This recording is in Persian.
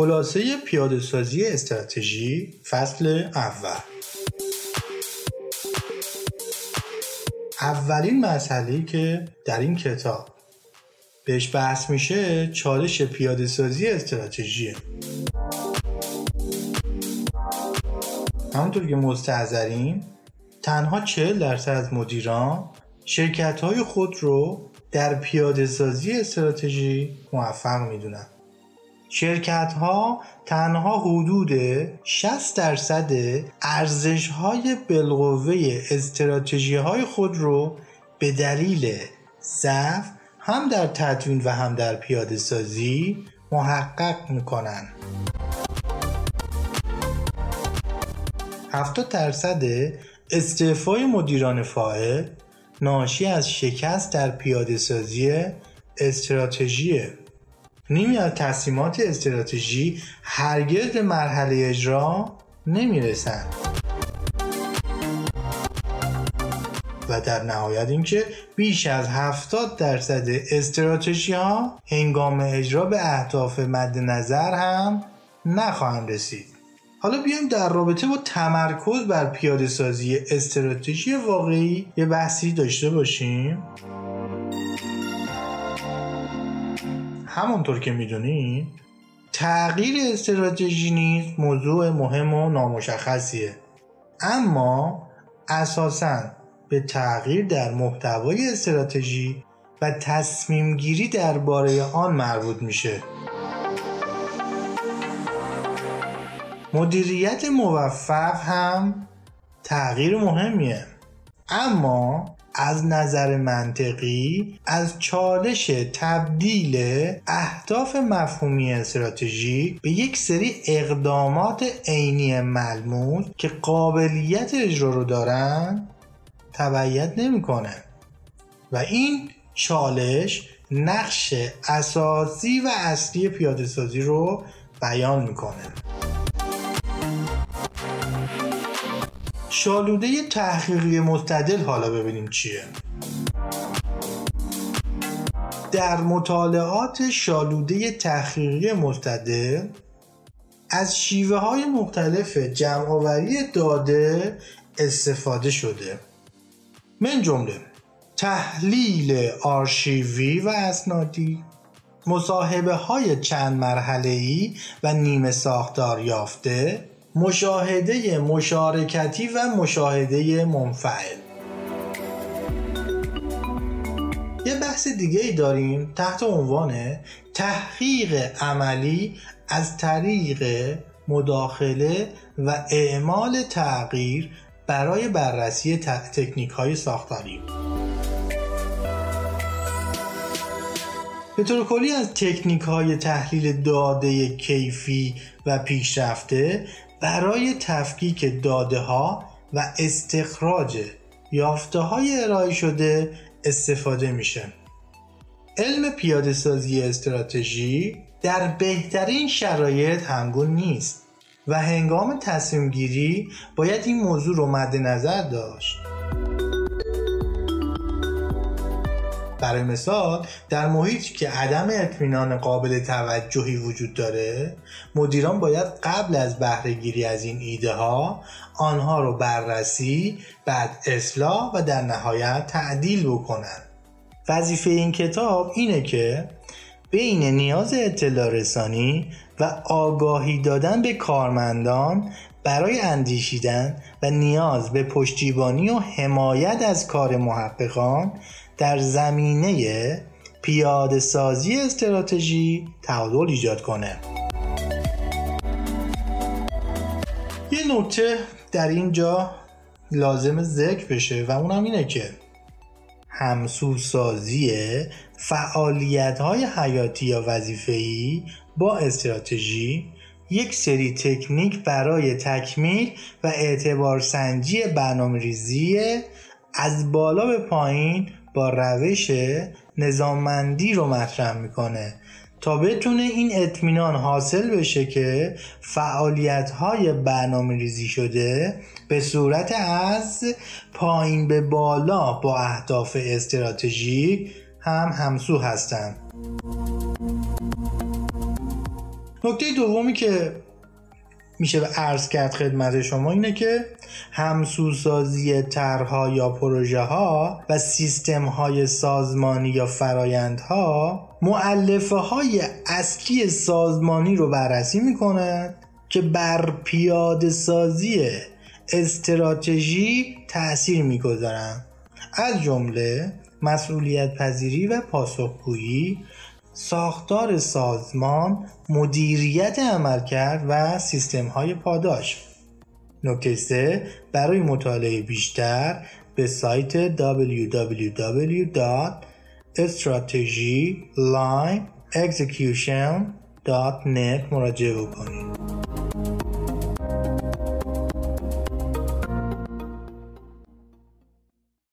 خلاصه پیاده سازی استراتژی فصل اول. اولین مسئله که در این کتاب بهش بحث میشه چالش پیاده سازی استراتژیه همونطور که مستحضرین تنها 40 درصد از مدیران شرکت های خود رو در پیاده سازی استراتژی موفق می‌دونن. شرکت ها تنها حدود 60 درصد ارزش های بالقوه استراتژی های خود رو به دلیل ضعف هم در تدوین و هم در پیاده سازی محقق می‌کنن. 70 درصد استعفای مدیران فاعل ناشی از شکست در پیاده سازی استراتژیه نیمی از تصمیمات استراتژی هرگز به مرحله اجرا نمی‌رسند. و در نهایت اینکه بیش از 70 درصد استراتژی ها هنگام اجرا به اهداف مد نظر هم نخواهند رسید. حالا بیایم در رابطه با تمرکز بر پیاده سازی استراتژی واقعی یه بحثی داشته باشیم. همونطور که می‌دونید تغییر استراتژی نیز موضوع مهم و نامشخصیه. اما اساساً به تغییر در محتوای استراتژی و تصمیم گیری درباره آن مربوط میشه. مدیریت موفق هم تغییر مهمیه. اما از نظر منطقی از چالش تبدیل اهداف مفهومی استراتژی به یک سری اقدامات عینی ملموس که قابلیت اجرا رو دارن تبعیت نمی‌کنه و این چالش نقش اساسی و اصلی پیاده سازی رو بیان می‌کنه. شالوده تحقیقی مستدل حالا ببینیم چیه. در مطالعات شالوده تحقیقی مستدل از شیوه های مختلف جمعآوری داده استفاده شده. من جمله تحلیل آرشیوی و اسنادی مصاحبه های چند مرحله ای و نیمه ساختار یافته مشاهده مشارکتی و مشاهده منفعل. یه بحث دیگه ای داریم تحت عنوان تحقیق عملی از طریق مداخله و اعمال تغییر برای بررسی تکنیک های ساختاری. به طور کلی از تکنیک های تحلیل داده کیفی و پیشرفته برای تفکیک داده ها و استخراج یافته های ارائه شده استفاده میشه. علم پیاده سازی استراتژی در بهترین شرایط همگون نیست و هنگام تصمیم گیری باید این موضوع رو مد نظر داشت. برای مثال در محیطی که عدم اطمینان قابل توجهی وجود داره مدیران باید قبل از بهره گیری از این ایده ها آنها رو بررسی بعد اصلاح و در نهایت تعدیل بکنن. وظیفه این کتاب اینه که بین نیاز اطلاع رسانی و آگاهی دادن به کارمندان برای اندیشیدن و نیاز به پشتیبانی و حمایت از کار محققان در زمینه پیاده سازی استراتژی تعادل ایجاد کنه. یه نکته در اینجا لازم ذکر بشه و اونم اینه که همسوسازی فعالیت های حیاتی یا وظیفه‌ای با استراتژی یک سری تکنیک برای تکمیل و اعتبار سنجی برنامه ریزی از بالا به پایین با روش نظاممندی رو مطرح می‌کنه تا بتونه این اطمینان حاصل بشه که فعالیت های برنامه ریزی شده به صورت از پایین به بالا با اهداف استراتژیک هم همسو هستند نکته دومی که میشه عرض کرد خدمت شما اینه که همسوسازی طرحها یا پروژه ها و سیستم های سازمانی یا فرایندها معلفه های اصلی سازمانی رو بررسی می‌کنند که بر پیاده سازی استراتژی تاثیر می‌گذارند از جمله مسئولیت پذیری و پاسخگویی ساختار سازمان مدیریت عملکرد و سیستم های پاداش. نکته 3 برای مطالعه بیشتر به سایت www.strategylineexecution.net مراجعه بکنید.